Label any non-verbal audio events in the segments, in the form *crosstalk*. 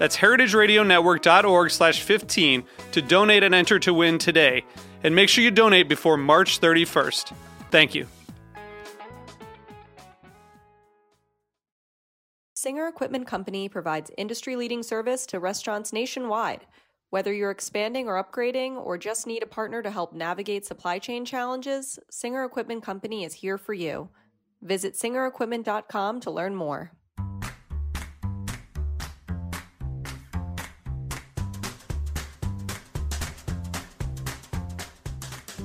That's heritageradionetwork.org slash 15 to donate and enter to win today. And make sure you donate before March 31st. Thank you. Singer Equipment Company provides industry leading service to restaurants nationwide. Whether you're expanding or upgrading, or just need a partner to help navigate supply chain challenges, Singer Equipment Company is here for you. Visit singerequipment.com to learn more.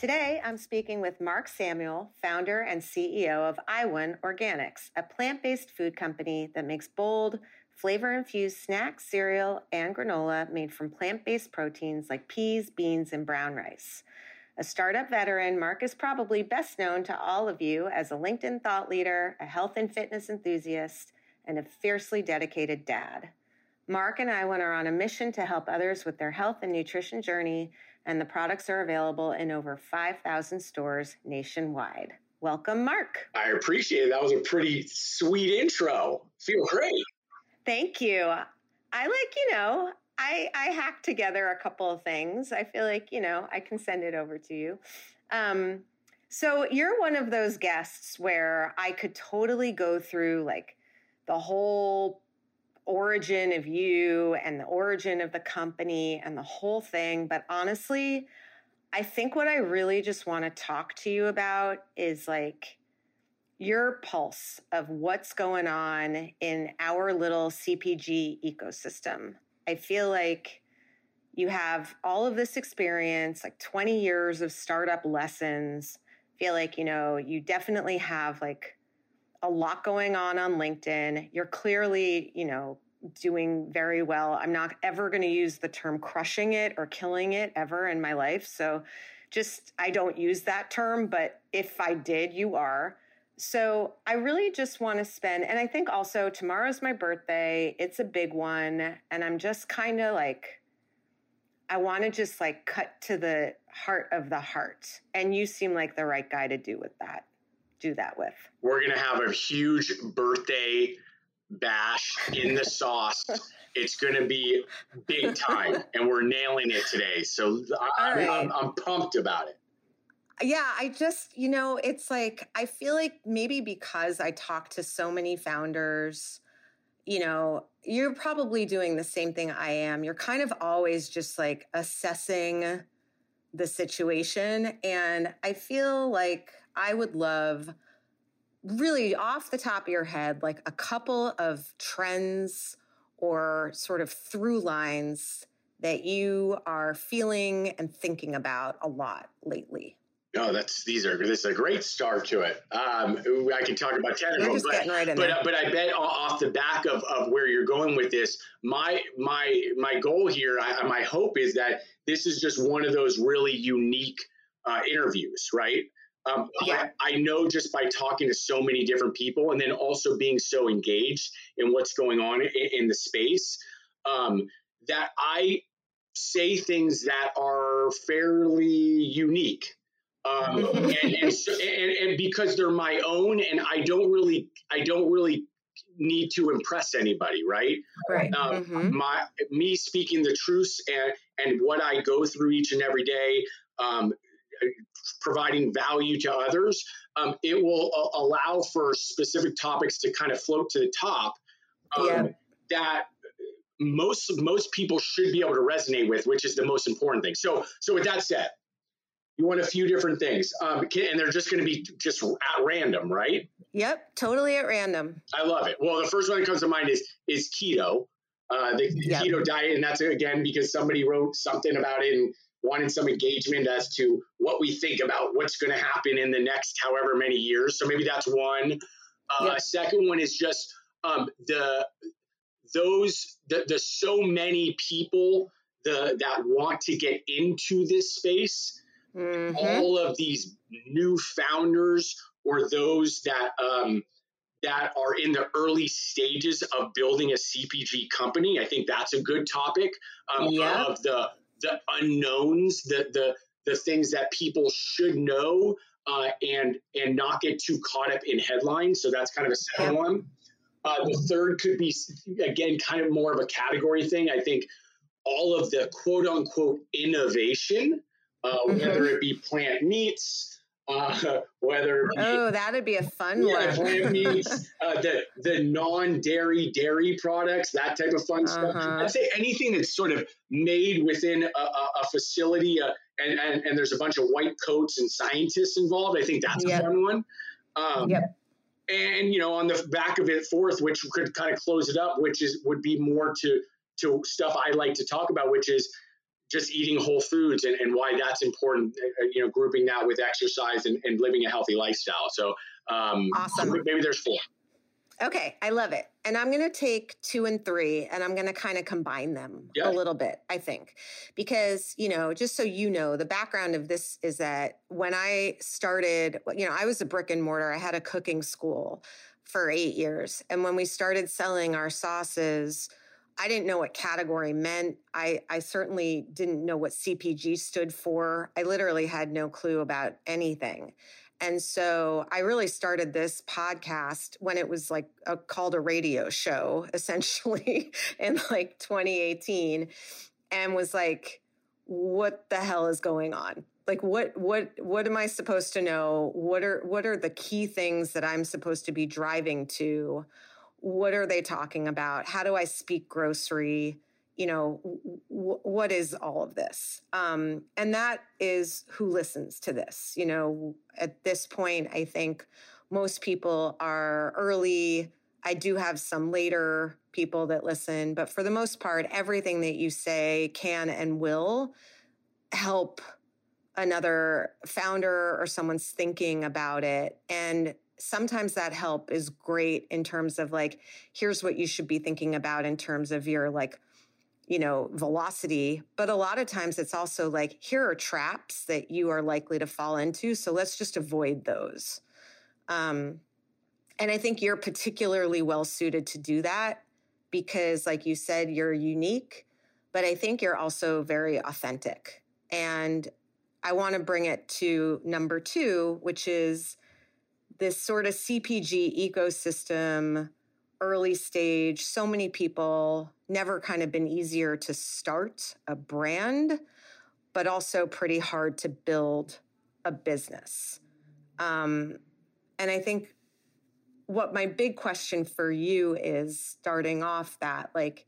Today, I'm speaking with Mark Samuel, founder and CEO of IWON Organics, a plant based food company that makes bold, flavor infused snacks, cereal, and granola made from plant based proteins like peas, beans, and brown rice. A startup veteran, Mark is probably best known to all of you as a LinkedIn thought leader, a health and fitness enthusiast, and a fiercely dedicated dad. Mark and IWON are on a mission to help others with their health and nutrition journey and the products are available in over 5,000 stores nationwide. Welcome, Mark. I appreciate it. That was a pretty sweet intro. Feel great. Thank you. I like, you know, I, I hacked together a couple of things. I feel like, you know, I can send it over to you. Um, so you're one of those guests where I could totally go through like the whole origin of you and the origin of the company and the whole thing. But honestly, I think what I really just want to talk to you about is like your pulse of what's going on in our little CPG ecosystem. I feel like you have all of this experience, like 20 years of startup lessons. feel like, you know, you definitely have like a lot going on on LinkedIn. You're clearly, you know, doing very well. I'm not ever going to use the term crushing it or killing it ever in my life. So just, I don't use that term, but if I did, you are. So I really just want to spend, and I think also tomorrow's my birthday. It's a big one. And I'm just kind of like, I want to just like cut to the heart of the heart. And you seem like the right guy to do with that do that with. We're going to have a huge birthday bash in the sauce. It's going to be big time, *laughs* and we're nailing it today. So I, right. I'm, I'm pumped about it. Yeah, I just, you know, it's like, I feel like maybe because I talk to so many founders, you know, you're probably doing the same thing I am. You're kind of always just like assessing the situation. And I feel like I would love really off the top of your head, like a couple of trends or sort of through lines that you are feeling and thinking about a lot lately? No, that's these are this is a great start to it. Um, I can talk about ten of them, but, right but, but, I bet off the back of, of where you're going with this, my my my goal here, I, my hope is that this is just one of those really unique uh, interviews, right? Um, yeah. I, I, know just by talking to so many different people and then also being so engaged in what's going on in, in the space um, that I say things that are fairly unique. Um, and, and, and, and, and because they're my own, and I don't really, I don't really need to impress anybody, right? Right. Um, mm-hmm. My me speaking the truth and and what I go through each and every day, um, providing value to others. Um, it will uh, allow for specific topics to kind of float to the top. Um, yeah. That most most people should be able to resonate with, which is the most important thing. So so with that said, you want a few different things, um, and they're just going to be just at random, right? Yep, totally at random. I love it. Well, the first one that comes to mind is is keto, uh, the yep. keto diet, and that's again because somebody wrote something about it and wanted some engagement as to what we think about what's going to happen in the next however many years. So maybe that's one. Uh, yep. Second one is just um, the those the, the so many people the that want to get into this space Mm-hmm. All of these new founders or those that um, that are in the early stages of building a CPG company. I think that's a good topic um, yeah. of the the unknowns, the the the things that people should know uh, and and not get too caught up in headlines. So that's kind of a second one. Uh, the third could be again kind of more of a category thing. I think all of the quote unquote innovation uh, mm-hmm. whether it be plant meats, uh, *laughs* whether be, oh, that'd be a fun yeah, one. plant meats, *laughs* uh, the the non-dairy dairy products, that type of fun uh-huh. stuff. I'd say anything that's sort of made within a, a, a facility, uh, and, and and there's a bunch of white coats and scientists involved. I think that's yep. a fun one. Um, yep. And you know, on the back of it, fourth, which could kind of close it up, which is would be more to to stuff I like to talk about, which is just eating whole foods and, and why that's important, uh, uh, you know, grouping that with exercise and, and living a healthy lifestyle. So um, awesome. maybe there's four. Okay, I love it. And I'm going to take two and three and I'm going to kind of combine them yeah. a little bit, I think. Because, you know, just so you know, the background of this is that when I started, you know, I was a brick and mortar, I had a cooking school for eight years. And when we started selling our sauces, I didn't know what category meant. I, I certainly didn't know what CPG stood for. I literally had no clue about anything. And so I really started this podcast when it was like a, called a radio show, *laughs* essentially in like 2018, and was like, what the hell is going on? Like what what what am I supposed to know? What are what are the key things that I'm supposed to be driving to? What are they talking about? How do I speak grocery? You know, w- what is all of this? Um, and that is who listens to this. You know, at this point, I think most people are early. I do have some later people that listen, but for the most part, everything that you say can and will help another founder or someone's thinking about it. And sometimes that help is great in terms of like here's what you should be thinking about in terms of your like you know velocity but a lot of times it's also like here are traps that you are likely to fall into so let's just avoid those. Um, and i think you're particularly well suited to do that because like you said you're unique but i think you're also very authentic. And i want to bring it to number two which is this sort of CPG ecosystem, early stage, so many people, never kind of been easier to start a brand, but also pretty hard to build a business. Um, and I think what my big question for you is starting off that, like,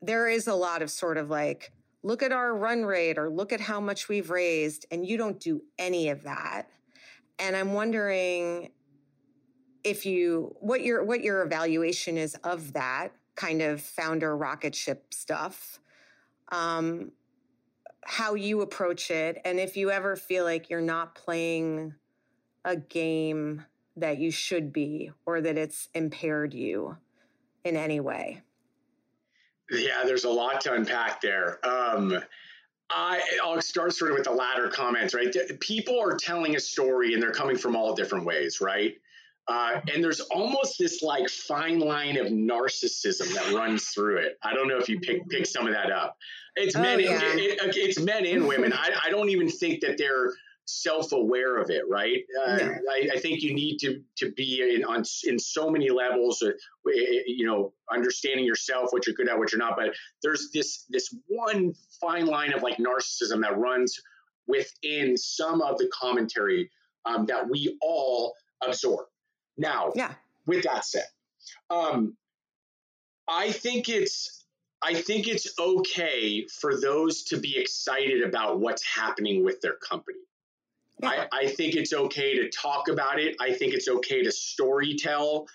there is a lot of sort of like, look at our run rate or look at how much we've raised, and you don't do any of that and I'm wondering if you what your what your evaluation is of that kind of founder rocket ship stuff. Um, how you approach it and if you ever feel like you're not playing a game that you should be or that it's impaired you in any way. Yeah, there's a lot to unpack there. Um, I, I'll start sort of with the latter comments, right? People are telling a story and they're coming from all different ways, right? Uh, and there's almost this like fine line of narcissism that runs through it. I don't know if you pick pick some of that up. It's oh, men. Yeah. It, it, it's men and women. I, I don't even think that they're self-aware of it, right? Uh, no. I, I, think you need to to be in on in so many levels. Uh, you know, understanding yourself, what you're good at, what you're not. But there's this this one fine line of like narcissism that runs within some of the commentary um, that we all absorb. Now, yeah. With that said, um, I think it's I think it's okay for those to be excited about what's happening with their company. I, I, think it's okay to talk about it. I think it's okay to story tell.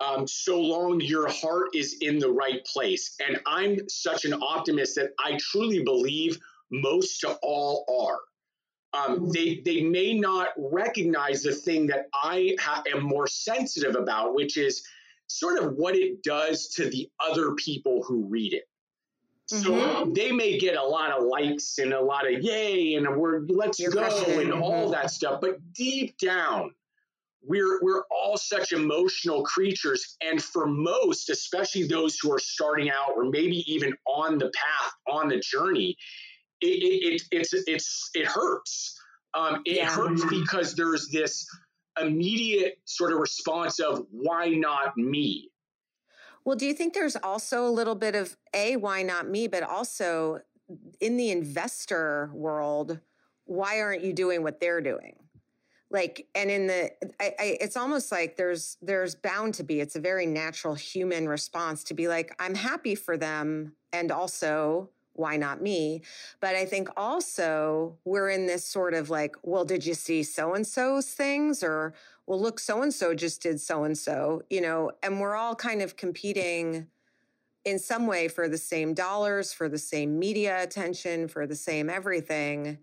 Um, so long your heart is in the right place. And I'm such an optimist that I truly believe most to all are. Um, mm-hmm. they they may not recognize the thing that I ha- am more sensitive about, which is sort of what it does to the other people who read it. So mm-hmm. they may get a lot of likes and a lot of yay and we're let's You're go and mm-hmm. all that stuff, but deep down, we're we're all such emotional creatures, and for most, especially those who are starting out or maybe even on the path on the journey, it, it, it it's it's it hurts. Um, it yeah. hurts because there's this immediate sort of response of why not me well, do you think there's also a little bit of a why not me, but also in the investor world, why aren't you doing what they're doing? Like, and in the, I, I, it's almost like there's there's bound to be. It's a very natural human response to be like, I'm happy for them, and also why not me? But I think also we're in this sort of like, well, did you see so and so's things? Or well, look, so and so just did so and so, you know, and we're all kind of competing in some way for the same dollars, for the same media attention, for the same everything.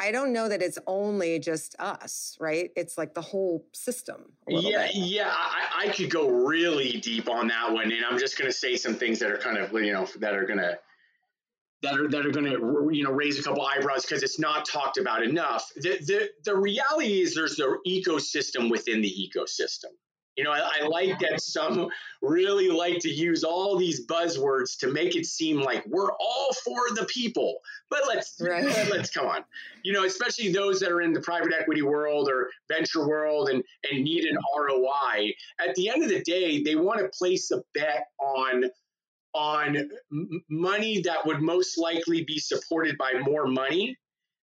I don't know that it's only just us, right? It's like the whole system. Yeah, bit. yeah. I, I, could go really deep on that one, and I'm just going to say some things that are kind of you know that are going to that are that are going to you know raise a couple eyebrows because it's not talked about enough. The, the the reality is there's the ecosystem within the ecosystem. You know, I, I, like that some really like to use all these buzzwords to make it seem like we're all for the people. But let's right. let's come on. You know, especially those that are in the private equity world or venture world and and need an ROI. At the end of the day, they want to place a bet on on m- money that would most likely be supported by more money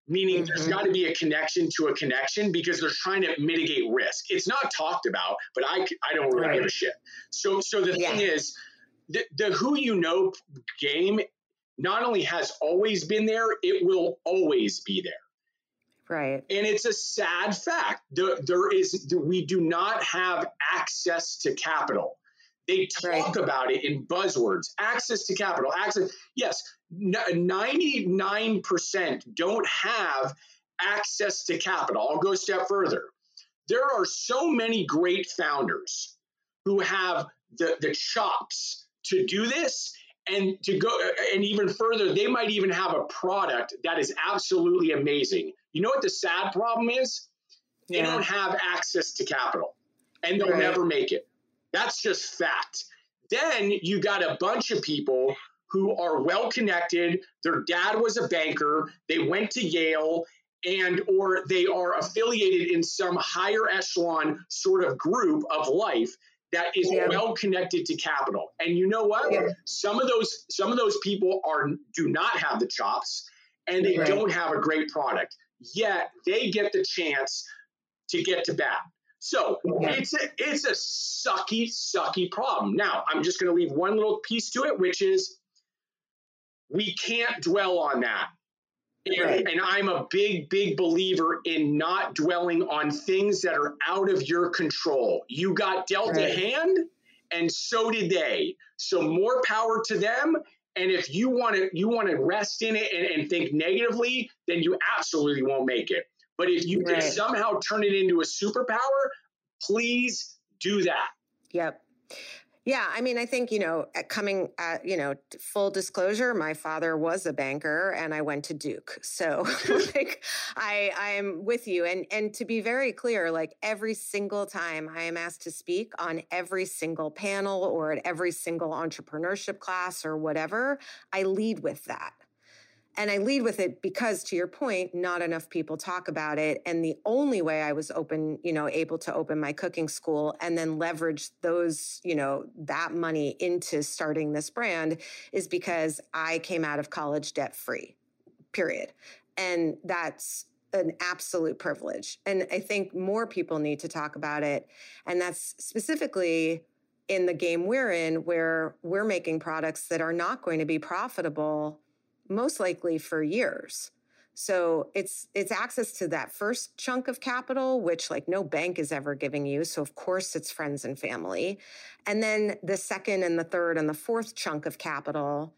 meaning mm-hmm. there's got to be a connection to a connection because they're trying to mitigate risk it's not talked about but i, I don't really right. give a shit so so the yeah. thing is the, the who you know game not only has always been there it will always be there Right. And it's a sad fact. There, there is we do not have access to capital. They talk right. about it in buzzwords access to capital, access. Yes, 99% don't have access to capital. I'll go a step further. There are so many great founders who have the, the chops to do this and to go and even further they might even have a product that is absolutely amazing you know what the sad problem is they yeah. don't have access to capital and they'll right. never make it that's just fact. Then you got a bunch of people who are well connected. Their dad was a banker. They went to Yale and or they are affiliated in some higher echelon sort of group of life that is yeah. well connected to capital. And you know what? Yeah. Some of those some of those people are do not have the chops and they right. don't have a great product. Yet they get the chance to get to bat. So it's a it's a sucky, sucky problem. Now I'm just going to leave one little piece to it, which is we can't dwell on that. Right. And, and I'm a big, big believer in not dwelling on things that are out of your control. You got dealt right. a hand, and so did they. So more power to them. And if you want to you want to rest in it and, and think negatively, then you absolutely won't make it. But if you right. can somehow turn it into a superpower, please do that. Yep. Yeah, I mean, I think you know, coming at you know, full disclosure, my father was a banker, and I went to Duke. So, *laughs* like, I I am with you, and and to be very clear, like every single time I am asked to speak on every single panel or at every single entrepreneurship class or whatever, I lead with that And I lead with it because, to your point, not enough people talk about it. And the only way I was open, you know, able to open my cooking school and then leverage those, you know, that money into starting this brand is because I came out of college debt free, period. And that's an absolute privilege. And I think more people need to talk about it. And that's specifically in the game we're in, where we're making products that are not going to be profitable most likely for years. So it's it's access to that first chunk of capital, which like no bank is ever giving you. So of course it's friends and family. And then the second and the third and the fourth chunk of capital,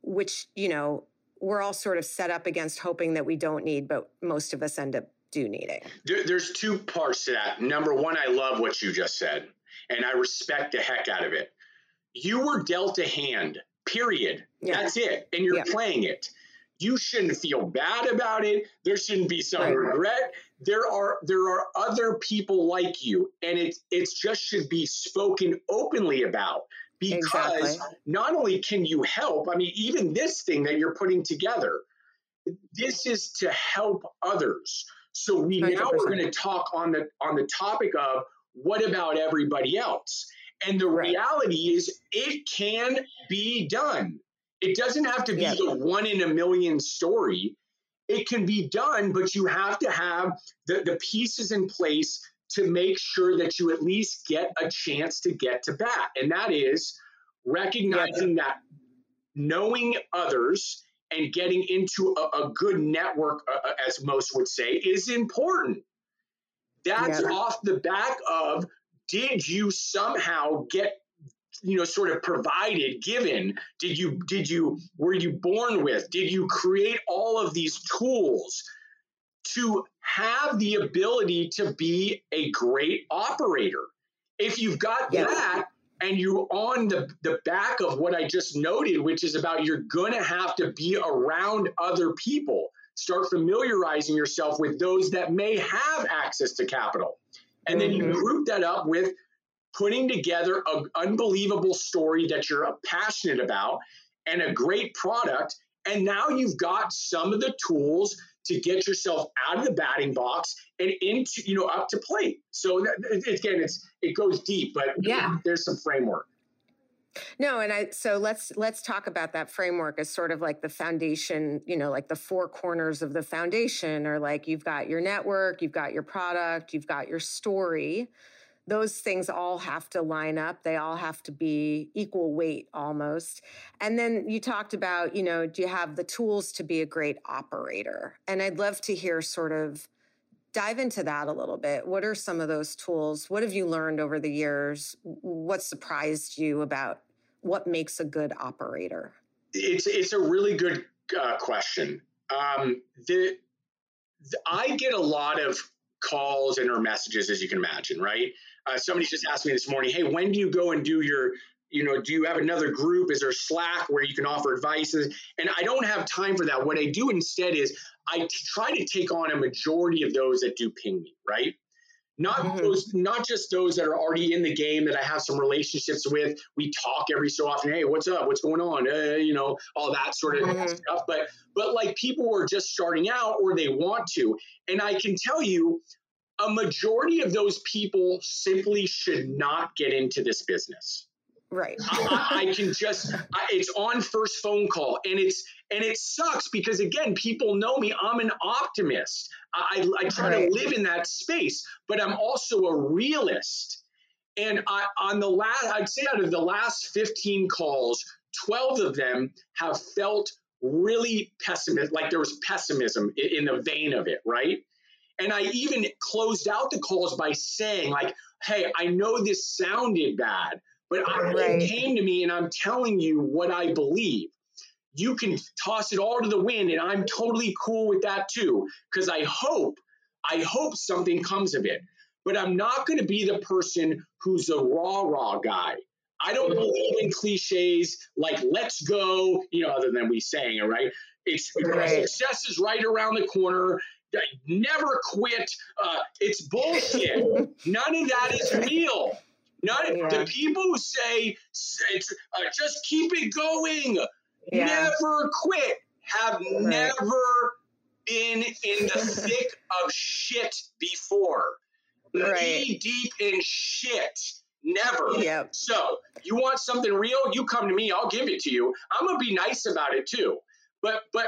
which, you know, we're all sort of set up against hoping that we don't need, but most of us end up do needing. There, there's two parts to that. Number one, I love what you just said, and I respect the heck out of it. You were dealt a hand period. Yeah. That's it. And you're yeah. playing it. You shouldn't feel bad about it. There shouldn't be some right. regret. There are there are other people like you, and it it's just should be spoken openly about because exactly. not only can you help. I mean, even this thing that you're putting together, this is to help others. So we 100%. now we're going to talk on the on the topic of what about everybody else? And the right. reality is, it can be done. It doesn't have to be yeah. the one in a million story. It can be done, but you have to have the, the pieces in place to make sure that you at least get a chance to get to bat. And that is recognizing yeah. that knowing others and getting into a, a good network, uh, uh as most would say, is important. That's yeah. off the back of did you somehow get you know sort of provided given? Did you did you were you born with? Did you create all of these tools to have the ability to be a great operator? If you've got yeah. that and you're on the, the back of what i just noted which is about you're going to have to be around other people start familiarizing yourself with those that may have access to capital and then you mm-hmm. group that up with putting together an unbelievable story that you're passionate about and a great product. And now you've got some of the tools to get yourself out of the batting box and into, you know, up to plate. So again, it's it goes deep, but yeah, there's some framework. No, and I so let's let's talk about that framework as sort of like the foundation, you know, like the four corners of the foundation or like you've got your network, you've got your product, you've got your story. Those things all have to line up. They all have to be equal weight almost. And then you talked about, you know, do you have the tools to be a great operator? And I'd love to hear sort of dive into that a little bit. What are some of those tools? What have you learned over the years? What surprised you about what makes a good operator? It's it's a really good uh, question. Um, the, the, I get a lot of calls and or messages, as you can imagine, right? Uh, somebody just asked me this morning, "Hey, when do you go and do your you know, do you have another group? Is there Slack where you can offer advice? And I don't have time for that. What I do instead is I t- try to take on a majority of those that do ping me, right? Not mm-hmm. those, not just those that are already in the game that I have some relationships with. We talk every so often. Hey, what's up? What's going on? Uh, you know, all that sort of mm-hmm. stuff. But but like people who are just starting out or they want to, and I can tell you, a majority of those people simply should not get into this business Right. I, I, can just I, it's on first phone call and it's and it sucks because again people know me I'm an optimist. I, I try right. to live in that space, but I'm also a realist. And I, on the last I'd say out of the last 15 calls, 12 of them have felt really pessimistic like there was pessimism in, in the vein of it, right? And I even closed out the calls by saying like, "Hey, I know this sounded bad, but right. it came to me, and I'm telling you what I believe. You can toss it all to the wind, and I'm totally cool with that too. Because I hope, I hope something comes of it. But I'm not going to be the person who's a raw, raw guy. I don't believe in cliches like "let's go," you know, other than we saying it, right? It's right. success is right around the corner. Never quit. Uh, it's bullshit. *laughs* None of that is real. Not yeah. the people who say uh, just keep it going, yeah. never quit. have right. never been in the *laughs* thick of shit before. Right. Knee deep in shit. Never. Yep. So you want something real? You come to me. I'll give it to you. I'm gonna be nice about it too. But but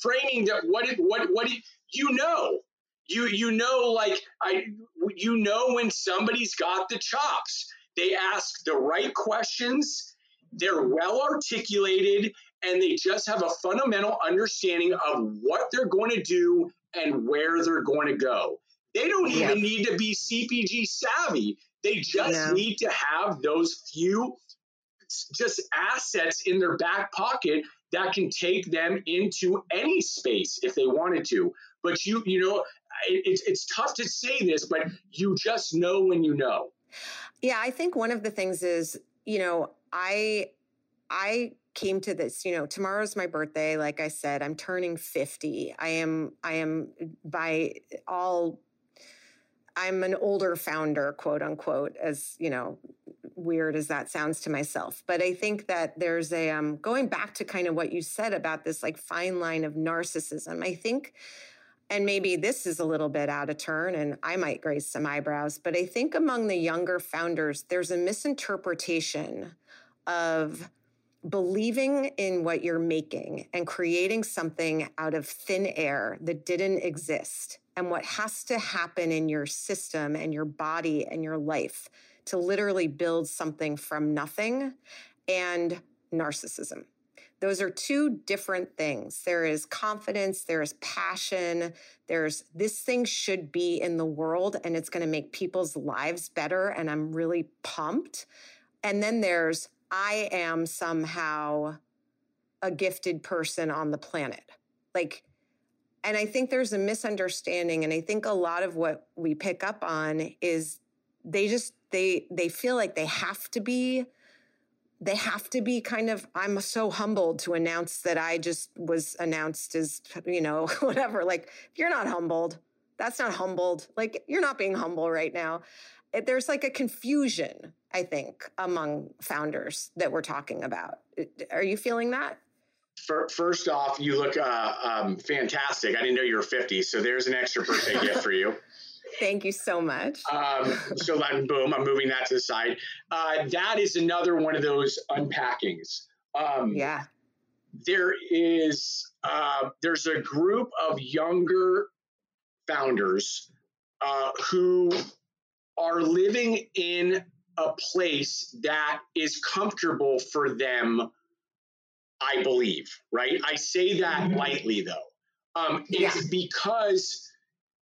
framing that what it what what it, you know you you know like I you know when somebody's got the chops. They ask the right questions. They're well articulated and they just have a fundamental understanding of what they're going to do and where they're going to go. They don't even need to be CPG savvy. They just yeah. need to have those few just assets in their back pocket that can take them into any space if they wanted to. But you, you know, it, it's it's tough to say this, but you just know when you know. Yeah, I think one of the things is, you know, I I came to this you know tomorrow's my birthday like i said i'm turning 50 i am i am by all i'm an older founder quote unquote as you know weird as that sounds to myself but i think that there's a um going back to kind of what you said about this like fine line of narcissism i think and maybe this is a little bit out of turn and I might raise some eyebrows, but I think among the younger founders, there's a misinterpretation of believing in what you're making and creating something out of thin air that didn't exist and what has to happen in your system and your body and your life to literally build something from nothing and narcissism. Those are two different things. There is confidence, there is passion, there's this thing should be in the world and it's going to make people's lives better. And I'm really pumped. And then there's I am somehow a gifted person on the planet. Like, and I think there's a misunderstanding. And I think a lot of what we pick up on is they just, they, they feel like they have to be, they have to be kind of, I'm so humbled to announce that I just was announced as, you know, *laughs* whatever. Like, if you're not humbled, that's not humbled. Like, you're not being humble right now. It, there's like a confusion I think, among founders that we're talking about. Are you feeling that? First off, you look uh, um, fantastic. I didn't know you were 50, so there's an extra birthday gift for you. *laughs* *laughs* Thank you so much. Um, so then, boom, I'm moving that to the side. Uh, that is another one of those unpackings. Um, yeah. There is uh, there's a group of younger founders uh, who are living in a place that is comfortable for them, I believe, right? I say that mm-hmm. lightly though. Um, it's yeah. because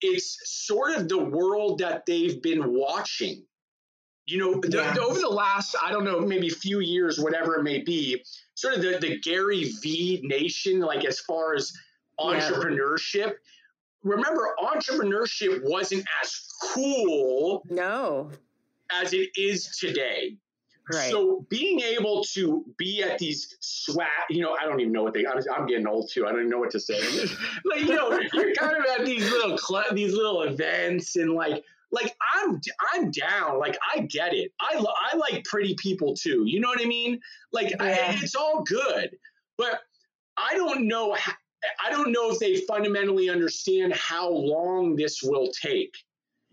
it's sort of the world that they've been watching. You know, the, yeah. the, over the last, I don't know, maybe few years, whatever it may be, sort of the, the Gary V nation, like as far as entrepreneurship. Yeah. Remember, entrepreneurship wasn't as cool. No as it is today. Right. So being able to be at these swat, you know, I don't even know what they. I'm, I'm getting old too. I don't even know what to say. *laughs* like you know, you're kind of at these little cl- these little events and like like I'm I'm down. Like I get it. I I like pretty people too. You know what I mean? Like yeah. I, it's all good, but I don't know. How, I don't know if they fundamentally understand how long this will take.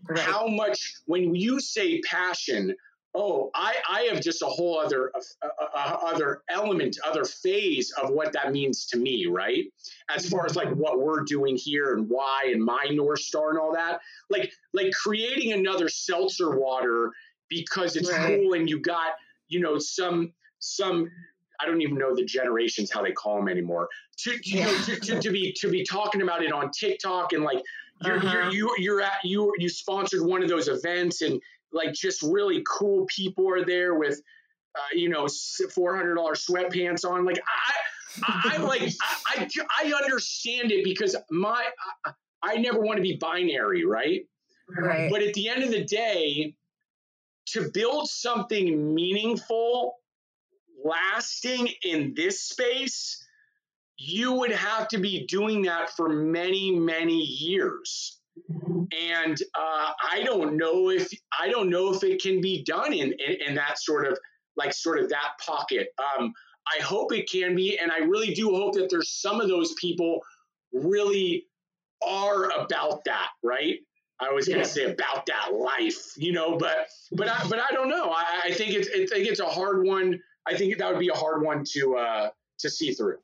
Right. How much, when you say passion, oh, I, I have just a whole other uh, uh, other element, other phase of what that means to me, right? As far as like what we're doing here and why and my north star and all that, like like creating another seltzer water because it's right. cool and you got you know some some I don't even know the generations how they call them anymore. To you know to, to, to be to be talking about it on TikTok and like you're, uh-huh. you're, you, you're at you you sponsored one of those events and like just really cool people are there with uh, you know four hundred dollar sweatpants on. Like I, I, I like I, I, I understand it because my I, I never want to be binary, right? Right. But at the end of the day, to build something meaningful, lasting in this space you would have to be doing that for many, many years. And uh, I don't know if I don't know if it can be done in, in, in that sort of like sort of that pocket. Um, I hope it can be. And I really do hope that there's some of those people really are about that, right? I was going to say about that life, you know, but but I but I don't know. I, I think it's I think it's a hard one. I think that would be a hard one to uh, to see through.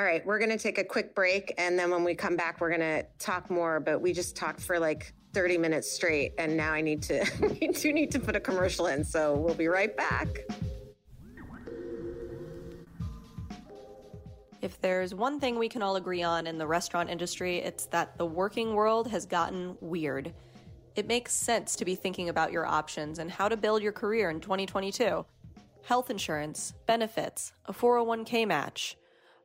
All right, we're going to take a quick break, and then when we come back, we're going to talk more. But we just talked for like 30 minutes straight, and now I need to *laughs* we do need to put a commercial in. So we'll be right back. If there's one thing we can all agree on in the restaurant industry, it's that the working world has gotten weird. It makes sense to be thinking about your options and how to build your career in 2022. Health insurance, benefits, a 401k match.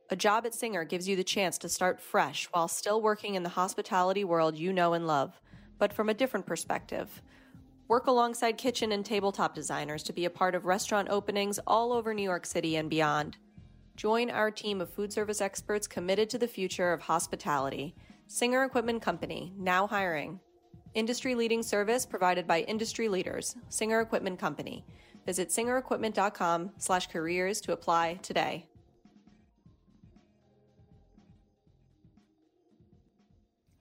A job at Singer gives you the chance to start fresh while still working in the hospitality world you know and love, but from a different perspective. Work alongside kitchen and tabletop designers to be a part of restaurant openings all over New York City and beyond. Join our team of food service experts committed to the future of hospitality. Singer Equipment Company, now hiring. Industry leading service provided by industry leaders. Singer Equipment Company. Visit singerequipment.com slash careers to apply today.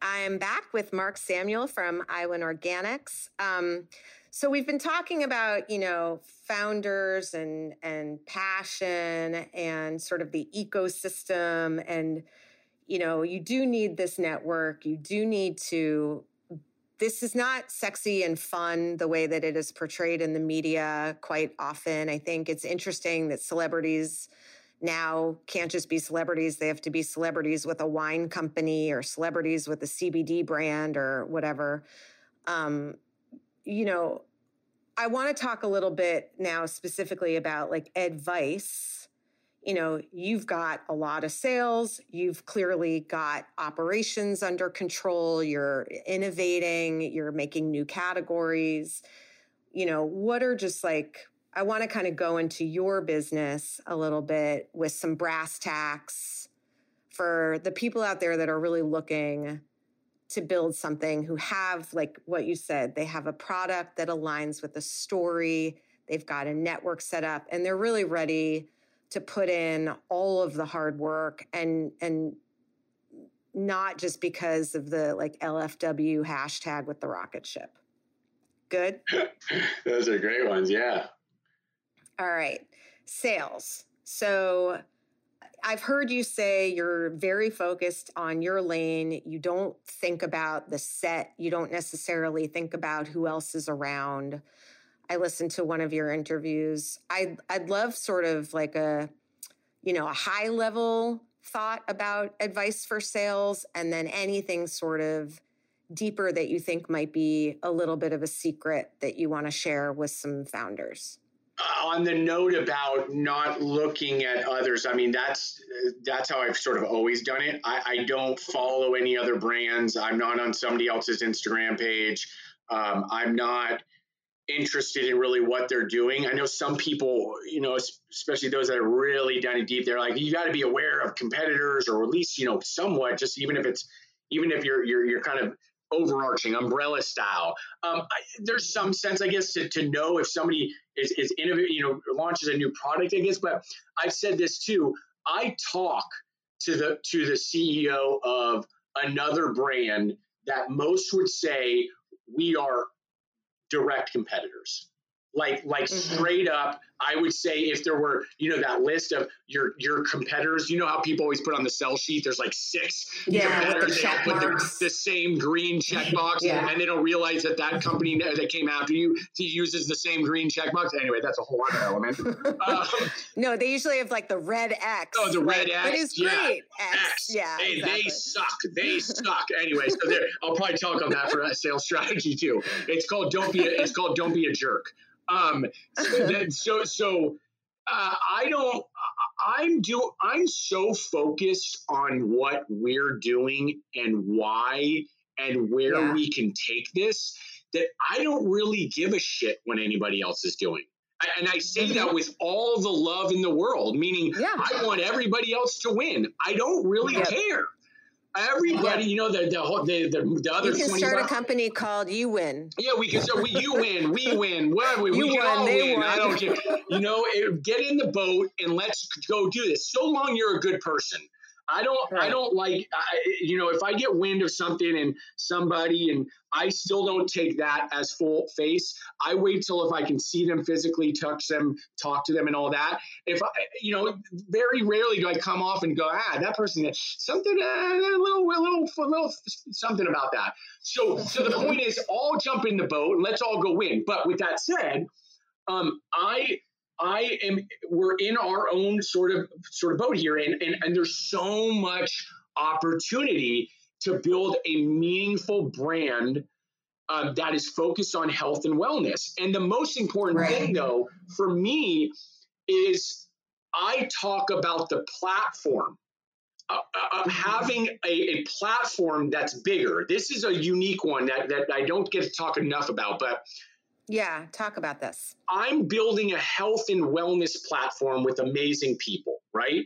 I'm back with Mark Samuel from IWON Organics. Um, so we've been talking about, you know, founders and and passion and sort of the ecosystem and you know, you do need this network. You do need to this is not sexy and fun the way that it is portrayed in the media quite often. I think it's interesting that celebrities now can't just be celebrities. They have to be celebrities with a wine company or celebrities with a CBD brand or whatever. Um, you know, I want to talk a little bit now specifically about like advice. You know, you've got a lot of sales, you've clearly got operations under control, you're innovating, you're making new categories. You know, what are just like, I want to kind of go into your business a little bit with some brass tacks for the people out there that are really looking to build something who have like what you said they have a product that aligns with the story they've got a network set up and they're really ready to put in all of the hard work and and not just because of the like LFW hashtag with the rocket ship. Good? *laughs* Those are great ones, yeah. All right. Sales. So I've heard you say you're very focused on your lane. You don't think about the set. You don't necessarily think about who else is around. I listened to one of your interviews. I I'd love sort of like a you know, a high level thought about advice for sales and then anything sort of deeper that you think might be a little bit of a secret that you want to share with some founders on the note about not looking at others, I mean that's that's how I've sort of always done it. I, I don't follow any other brands. I'm not on somebody else's Instagram page. Um, I'm not interested in really what they're doing. I know some people, you know, especially those that are really it deep, they're like, you got to be aware of competitors, or at least you know somewhat, just even if it's even if you're you're you're kind of overarching umbrella style. Um, I, there's some sense, I guess, to, to know if somebody is, is innovative, you know, launches a new product, I guess. But I've said this too. I talk to the to the CEO of another brand that most would say we are direct competitors like like mm-hmm. straight up i would say if there were you know that list of your your competitors you know how people always put on the sell sheet there's like six yeah, competitors they all put the, the, same green *laughs* checkbox yeah. and they don't realize that that company that came after you uses the same green checkbox anyway that's a whole other element *laughs* um, no they usually have like the red x oh the red x but it's great yeah. x, x. yeah hey, exactly. they suck they *laughs* suck anyway so there i'll probably talk on that for a sales strategy too it's called don't be a, it's called don't be a jerk um, *laughs* so so uh, I don't. I'm do. I'm so focused on what we're doing and why and where yeah. we can take this that I don't really give a shit what anybody else is doing. And I say that mm-hmm. with all the love in the world, meaning yeah. I want everybody else to win. I don't really yeah. care. Everybody, yeah. you know, the the the, the, the other. You can start a company called You Win. Yeah, we can. So we, you win, we *laughs* win. What we, we can all win. Won. I don't care. You know, it, get in the boat and let's go do this. So long you're a good person. I don't right. I don't like I, you know if I get wind of something and somebody and I still don't take that as full face. I wait till if I can see them physically, touch them, talk to them, and all that. If I, you know, very rarely do I come off and go, ah, that person, something, uh, a little, a little, a little, something about that. So, so the point is, all jump in the boat and let's all go win. But with that said, um, I I am we're in our own sort of sort of boat here and and, and there's so much opportunity to build a meaningful brand um, that is focused on health and wellness. And the most important right. thing though for me is I talk about the platform. Uh, uh, having a, a, platform that's bigger. This is a unique one that, that I don't get to talk enough about, but yeah, talk about this. I'm building a health and wellness platform with amazing people, right?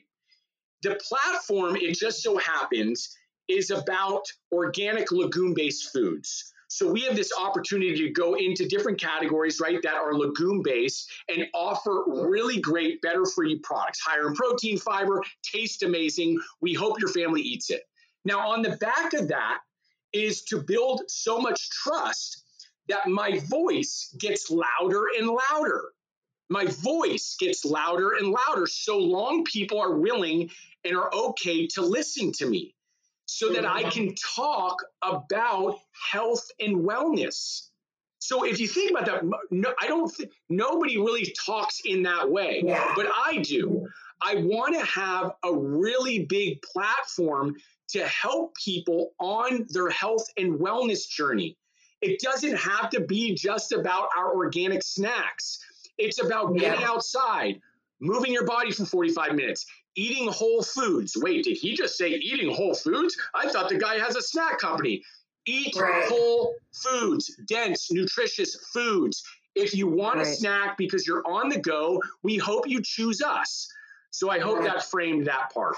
The platform, it just so happens, is about organic legume based foods. So we have this opportunity to go into different categories, right, that are legume based and offer really great, better for you products, higher in protein, fiber, taste amazing. We hope your family eats it. Now, on the back of that is to build so much trust that my voice gets louder and louder. My voice gets louder and louder so long people are willing and are okay to listen to me so that I can talk about health and wellness. So if you think about that, no, I don't. Th- nobody really talks in that way, yeah. but I do. I want to have a really big platform to help people on their health and wellness journey. It doesn't have to be just about our organic snacks. It's about getting yeah. outside, moving your body for 45 minutes, eating whole foods. Wait, did he just say eating whole foods? I thought the guy has a snack company. Eat right. whole foods, dense, nutritious foods. If you want right. a snack because you're on the go, we hope you choose us. So I hope that framed that part.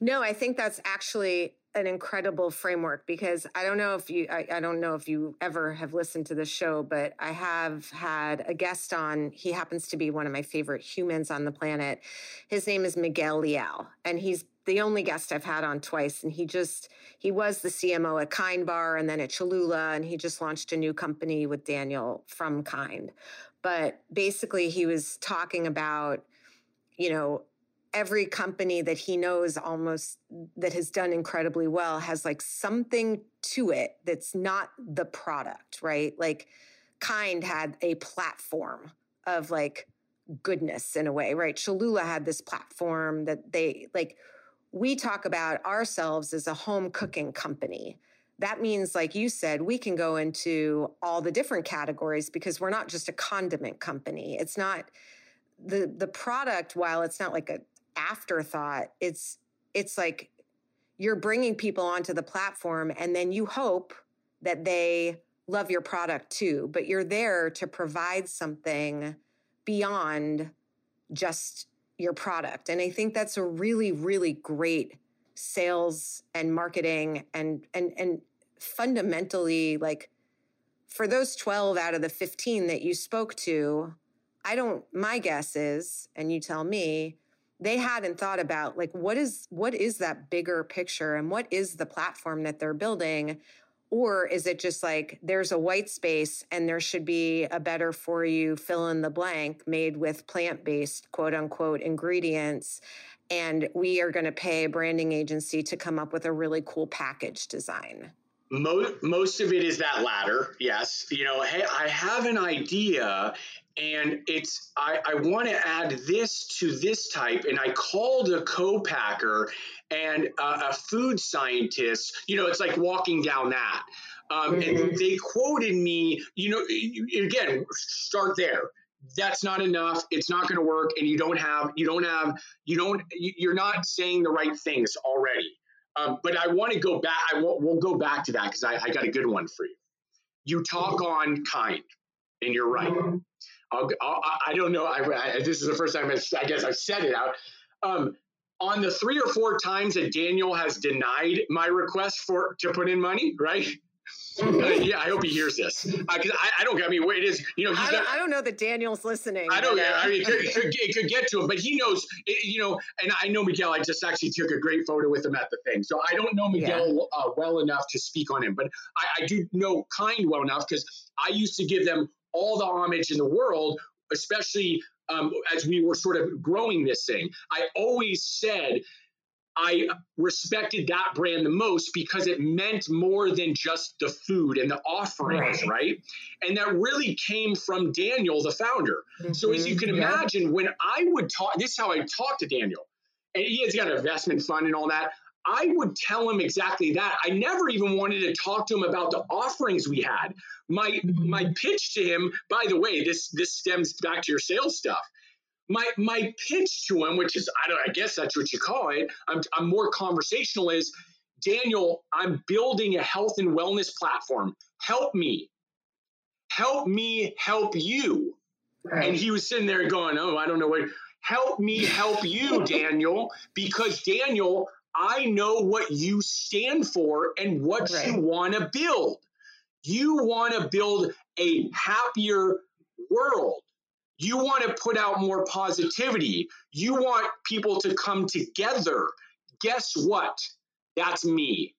No, I think that's actually an incredible framework because I don't know if you I, I, don't know if you ever have listened to the show, but I have had a guest on. He happens to be one of my favorite humans on the planet. His name is Miguel Leal, and he's the only guest I've had on twice. And he just he was the CMO at Kind Bar and then at Cholula, and he just launched a new company with Daniel from Kind. But basically, he was talking about, you know, every company that he knows almost that has done incredibly well has like something to it that's not the product, right? Like Kind had a platform of like goodness in a way, right? Cholula had this platform that they like we talk about ourselves as a home cooking company. That means, like you said, we can go into all the different categories because we're not just a condiment company. It's not the the product, while it's not like a afterthought. It's it's like you're bringing people onto the platform and then you hope that they love your product too, but you're there to provide something beyond just your product. And I think that's a really really great sales and marketing and and and fundamentally like for those 12 out of the 15 that you spoke to, I don't my guess is and you tell me they hadn't thought about like what is what is that bigger picture and what is the platform that they're building? Or is it just like there's a white space and there should be a better for you fill in the blank made with plant-based quote unquote ingredients and we are going to pay a branding agency to come up with a really cool package design? Most, most of it is that latter yes. You know hey i have an idea and it's I, I want to add this to this type and i called a co-packer and a food scientist you know it's like walking down that. Um, mm-hmm. and they quoted me you know again start there. That's not enough. It's not going to work and you don't have you don't have you don't you're not saying the right things already. Um, but i want to go back i will we'll go back to that because I, I got a good one for you. You talk on kind and you're right. Mm-hmm. I'll, I'll, I do not know. I, I, this is the first time I, I, guess I've said it out. Um, on the three or four times that Daniel has denied my request for to put in money, right? *laughs* Yeah, I hope he hears this. Uh, I, I, don't. I mean, it is. You know, I don't, got, I, don't, know that Daniel's listening. I don't. But, uh, I mean, it could, *laughs* it, could, it could, get to him, but he knows. It, you know, and I know Miguel. I just actually took a great photo with him at the thing, so I don't know Miguel yeah. uh, well enough to speak on him, but I, I do know Kind well enough because I used to give them all the homage in the world, especially um, as we were sort of growing this thing. I always said I respected that brand the most because it meant more than just the food and the offerings, right? right? And that really came from Daniel, the founder. Mm-hmm. So as you can mm-hmm. imagine, when I would talk, this is how I talk to Daniel, and he has got an investment fund and all that. I would tell him exactly that. I never even wanted to talk to him about the offerings we had. My mm-hmm. my pitch to him, by the way, this this stems back to your sales stuff my my pitch to him, which is I don't I guess that's what you call it. I'm I'm more conversational. Is Daniel? I'm building a health and wellness platform. Help me, help me, help you. Right. And he was sitting there going, "Oh, I don't know what." Help me, help you, *laughs* Daniel, because Daniel, I know what you stand for and what right. you want to build. You want to build a happier world. You want to put out more positivity. You want people to come together. Guess what? That's me.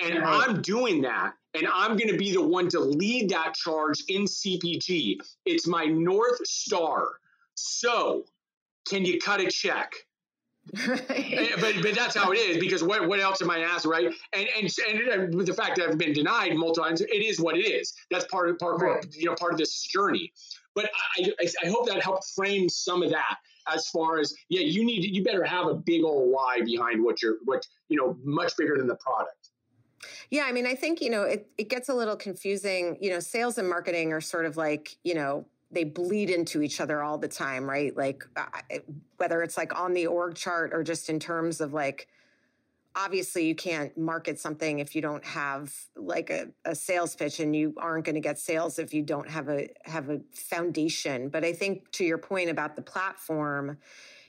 And right. I'm doing that. And I'm going to be the one to lead that charge in CPG. It's my North Star. So, can you cut a check? Right. Eh, but but that's how it is because what what else am I asked right and and and with the fact that I've been denied multiple times it is what it is that's part of part right. of, you know part of this journey but I, I, I hope that helped frame some of that as far as yeah, you need you better have a big old why behind what you're what you know much bigger than the product. Yeah, I mean, I think you know it it gets a little confusing. You know, sales and marketing are sort of like you know they bleed into each other all the time, right? Like whether it's like on the org chart or just in terms of like obviously you can't market something if you don't have like a, a sales pitch and you aren't going to get sales if you don't have a have a foundation but i think to your point about the platform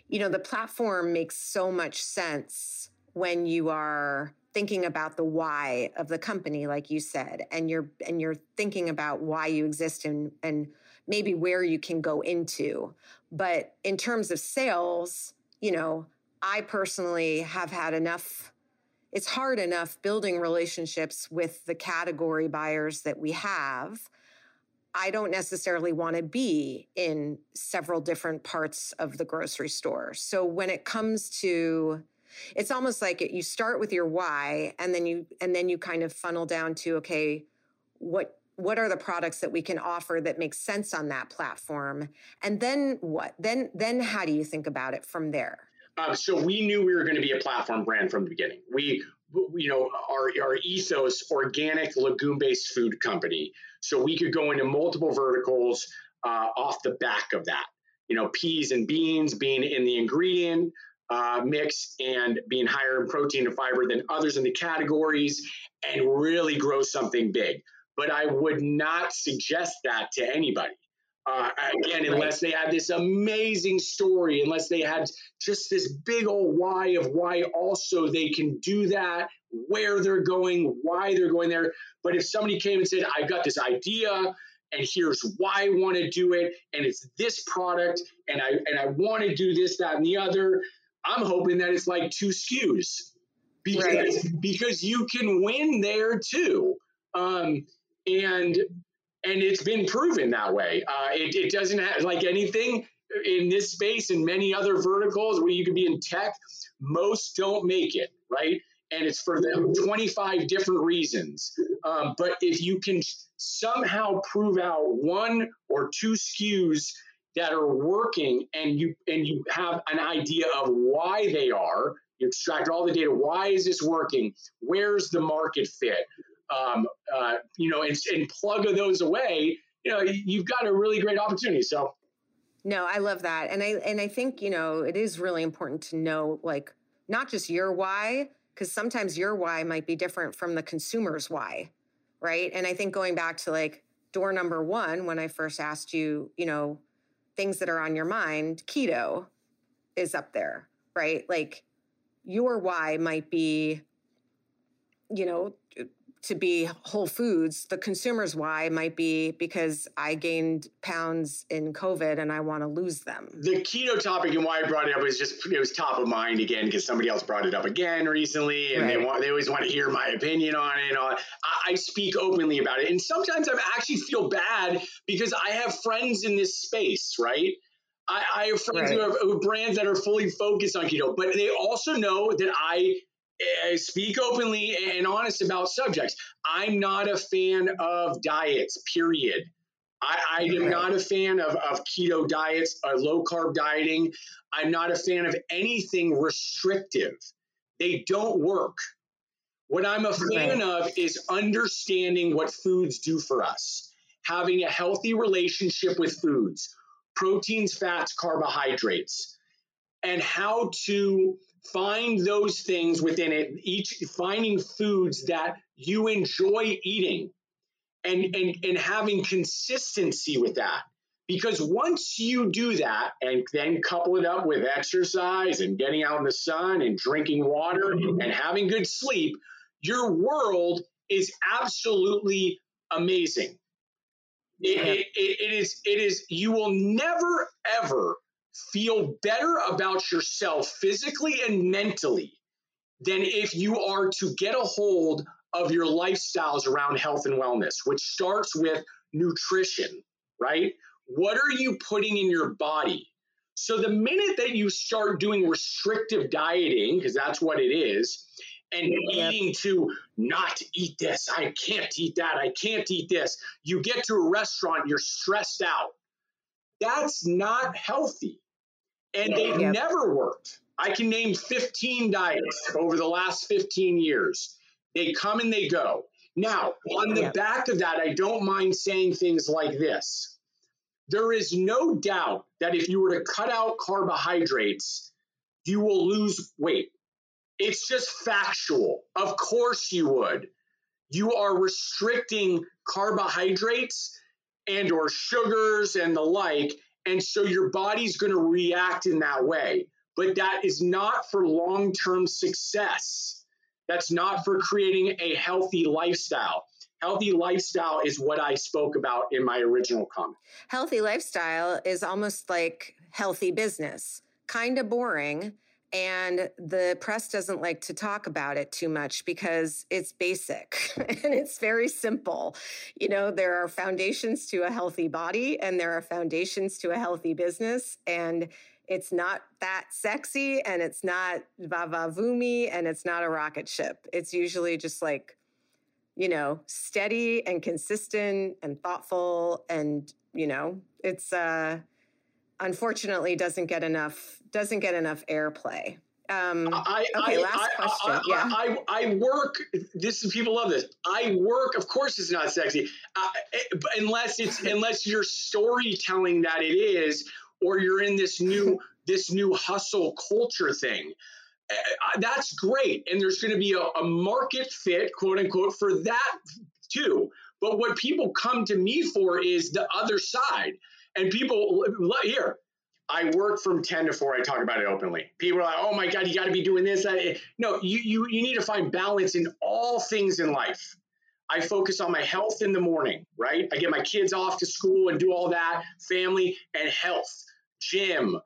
you know the platform makes so much sense when you are thinking about the why of the company like you said and you're and you're thinking about why you exist and and maybe where you can go into but in terms of sales you know I personally have had enough it's hard enough building relationships with the category buyers that we have. I don't necessarily want to be in several different parts of the grocery store. So when it comes to it's almost like it, you start with your why and then you and then you kind of funnel down to okay, what what are the products that we can offer that make sense on that platform? And then what? Then then how do you think about it from there? Um, so we knew we were going to be a platform brand from the beginning. We, you know, our, our ethos, organic legume-based food company. So we could go into multiple verticals uh, off the back of that. You know, peas and beans being in the ingredient uh, mix and being higher in protein and fiber than others in the categories, and really grow something big. But I would not suggest that to anybody. Uh, again, unless they had this amazing story, unless they had just this big old why of why also they can do that, where they're going, why they're going there. But if somebody came and said, I've got this idea and here's why I want to do it, and it's this product, and I and I want to do this, that, and the other, I'm hoping that it's like two SKUs. Because, right. because you can win there too. Um, and and it's been proven that way. Uh, it, it, doesn't have like anything in this space and many other verticals where you could be in tech. Most don't make it right, and it's for them 25 different reasons. Um, but if you can somehow prove out one or two SKUs that are working, and you and you have an idea of why they are, you extract all the data. Why is this working? Where's the market fit? Um, uh, you know, and, and plug those away, you know, you've got a really great opportunity. So, no, I love that, and I and I think you know it is really important to know like not just your why, because sometimes your why might be different from the consumer's why, right? And I think going back to like door number one, when I first asked you, you know, things that are on your mind, keto is up there, right? Like your why might be, you know, to be Whole Foods, the consumer's why might be because I gained pounds in COVID and I want to lose them. The keto topic and why I brought it up was just it was top of mind again because somebody else brought it up again recently, and right. they want they always want to hear my opinion on it. I, I speak openly about it, and sometimes I actually feel bad because I have friends in this space, right? I, I have friends right. who, have, who have brands that are fully focused on keto, but they also know that I uh, speak openly and honest about subjects. I'm not a fan of diets, period. I, I am not a fan of, of keto diets, uh, low carb dieting. I'm not a fan of anything restrictive. They don't work. What I'm a fan of is understanding what foods do for us, having a healthy relationship with foods, proteins, fats, carbohydrates, and how to find those things within it each finding foods that you enjoy eating and and and having consistency with that. Because once you do that and then couple it up with exercise and getting out in the sun and drinking water and having good sleep your world is absolutely amazing. It, it, it is it is you will never ever feel better about yourself physically and mentally than if you are to get a hold of your lifestyles around health and wellness, which starts with nutrition, right? What are you putting in your body? So the minute that you start doing restrictive dieting, because that's what it is, and eating to not eat this, I can't eat that, I can't eat this, you get to a restaurant, you're stressed out. That's not healthy and they've yep. never worked. I can name 15 diets over the last 15 years. They come and they go. Now, on the yep. back of that, I don't mind saying things like this. There is no doubt that if you were to cut out carbohydrates, you will lose weight. It's just factual. Of course you would. You are restricting carbohydrates and or sugars and the like and so your body's going to react in that way. But that is not for long term success. That's not for creating a healthy lifestyle. Healthy lifestyle is what I spoke about in my original comment. Healthy lifestyle is almost like healthy business, kind of boring and the press doesn't like to talk about it too much because it's basic *laughs* and it's very simple. You know, there are foundations to a healthy body and there are foundations to a healthy business. And it's not that sexy and it's not vavavoomey and it's not a rocket ship. It's usually just like, you know, steady and consistent and thoughtful. And, you know, it's, uh, unfortunately doesn't get enough doesn't get enough airplay. Um, I, okay, I, last I, question. yeah, I, I work. This is people love this. I work. Of course, it's not sexy, uh, unless it's *laughs* unless you're storytelling that it is, or you're in this new *laughs* this new hustle culture thing. Uh, that's great, and there's going to be a, a market fit, quote unquote, for that too. But what people come to me for is the other side. And people here, I work from 10 to 4. I talk about it openly. People are like, oh my God, you got to be doing this. No, you, you, you need to find balance in all things in life. I focus on my health in the morning, right? I get my kids off to school and do all that, family and health, gym,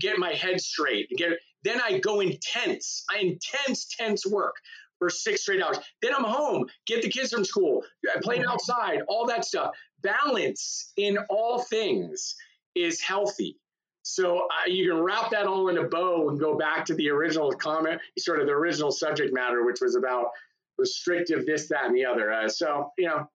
get my head straight. Get, then I go intense, I intense, tense work for six straight hours. Then I'm home, get the kids from school, playing outside, all that stuff balance in all things is healthy. So uh, you can wrap that all in a bow and go back to the original comment, sort of the original subject matter, which was about restrictive this, that, and the other. Uh, so you know.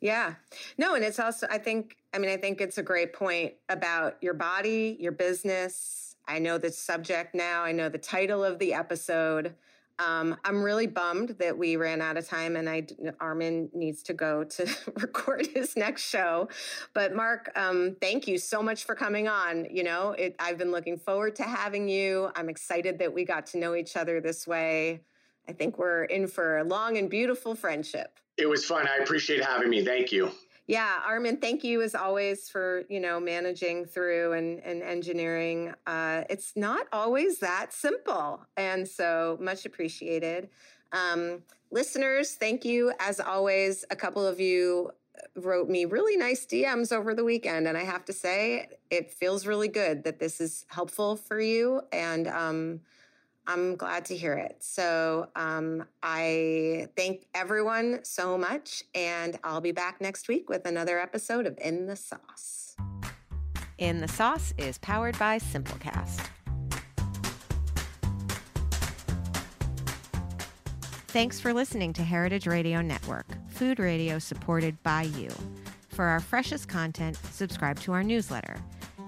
Yeah. No, and it's also I think I mean I think it's a great point about your body, your business. I know the subject now. I know the title of the episode. Um, I'm really bummed that we ran out of time and I Armin needs to go to *laughs* record his next show. But Mark, um, thank you so much for coming on. You know, it, I've been looking forward to having you. I'm excited that we got to know each other this way. I think we're in for a long and beautiful friendship. It was fun. I appreciate having me. Thank you. Yeah, Armin, thank you as always for, you know, managing through and, and engineering. Uh, it's not always that simple. And so much appreciated. Um, listeners, thank you as always. A couple of you wrote me really nice DMs over the weekend. And I have to say, it feels really good that this is helpful for you. And um, I'm glad to hear it. So um, I thank everyone so much. And I'll be back next week with another episode of In the Sauce. In the Sauce is powered by Simplecast. Thanks for listening to Heritage Radio Network, food radio supported by you. For our freshest content, subscribe to our newsletter.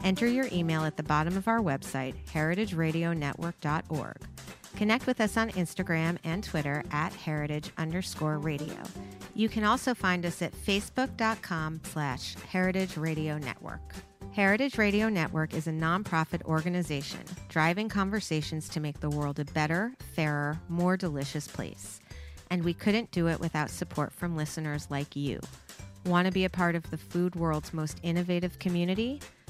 Enter your email at the bottom of our website, heritageradionetwork.org. Connect with us on Instagram and Twitter at heritage underscore radio. You can also find us at facebook.com slash heritage radio network. Heritage Radio Network is a nonprofit organization driving conversations to make the world a better, fairer, more delicious place. And we couldn't do it without support from listeners like you. Want to be a part of the food world's most innovative community?